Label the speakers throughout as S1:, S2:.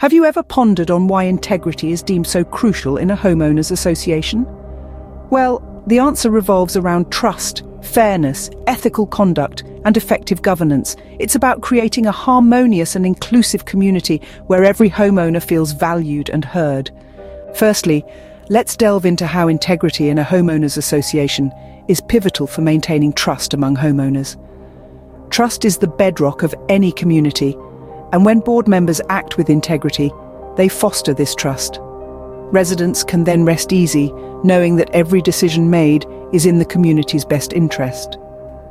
S1: Have you ever pondered on why integrity is deemed so crucial in a homeowners association? Well, the answer revolves around trust, fairness, ethical conduct, and effective governance. It's about creating a harmonious and inclusive community where every homeowner feels valued and heard. Firstly, let's delve into how integrity in a homeowners association is pivotal for maintaining trust among homeowners. Trust is the bedrock of any community, and when board members act with integrity, they foster this trust. Residents can then rest easy, knowing that every decision made is in the community's best interest.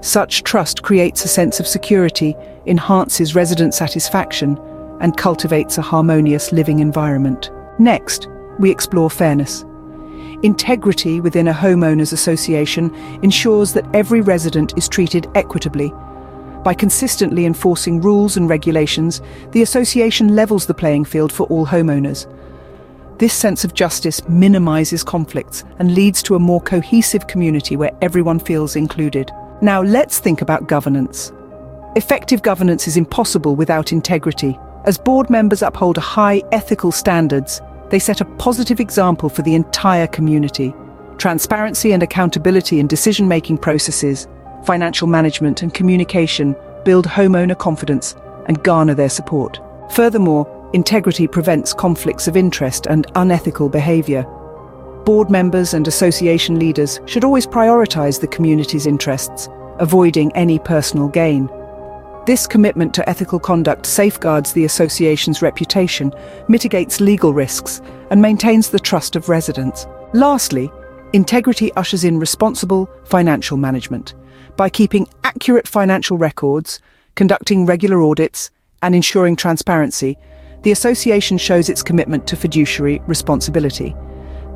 S1: Such trust creates a sense of security, enhances resident satisfaction, and cultivates a harmonious living environment. Next, we explore fairness. Integrity within a homeowners association ensures that every resident is treated equitably. By consistently enforcing rules and regulations, the association levels the playing field for all homeowners. This sense of justice minimises conflicts and leads to a more cohesive community where everyone feels included. Now let's think about governance. Effective governance is impossible without integrity. As board members uphold high ethical standards, they set a positive example for the entire community. Transparency and accountability in decision-making processes, financial management and communication build homeowner confidence and garner their support. Furthermore, integrity prevents conflicts of interest and unethical behaviour. Board members and association leaders should always prioritise the community's interests, avoiding any personal gain. This commitment to ethical conduct safeguards the association's reputation, mitigates legal risks, and maintains the trust of residents. Lastly, integrity ushers in responsible financial management. By keeping accurate financial records, conducting regular audits, and ensuring transparency, the association shows its commitment to fiduciary responsibility.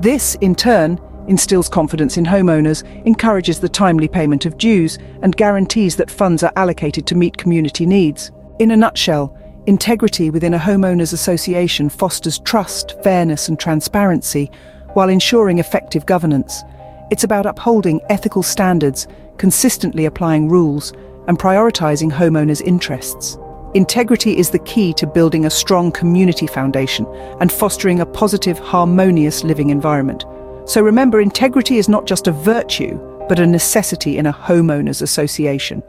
S1: This, in turn, instills confidence in homeowners, encourages the timely payment of dues, and guarantees that funds are allocated to meet community needs. In a nutshell, integrity within a homeowners association fosters trust, fairness, and transparency while ensuring effective governance. It's about upholding ethical standards, consistently applying rules, and prioritising homeowners' interests. Integrity is the key to building a strong community foundation and fostering a positive, harmonious living environment. So remember, integrity is not just a virtue, but a necessity in a homeowners association.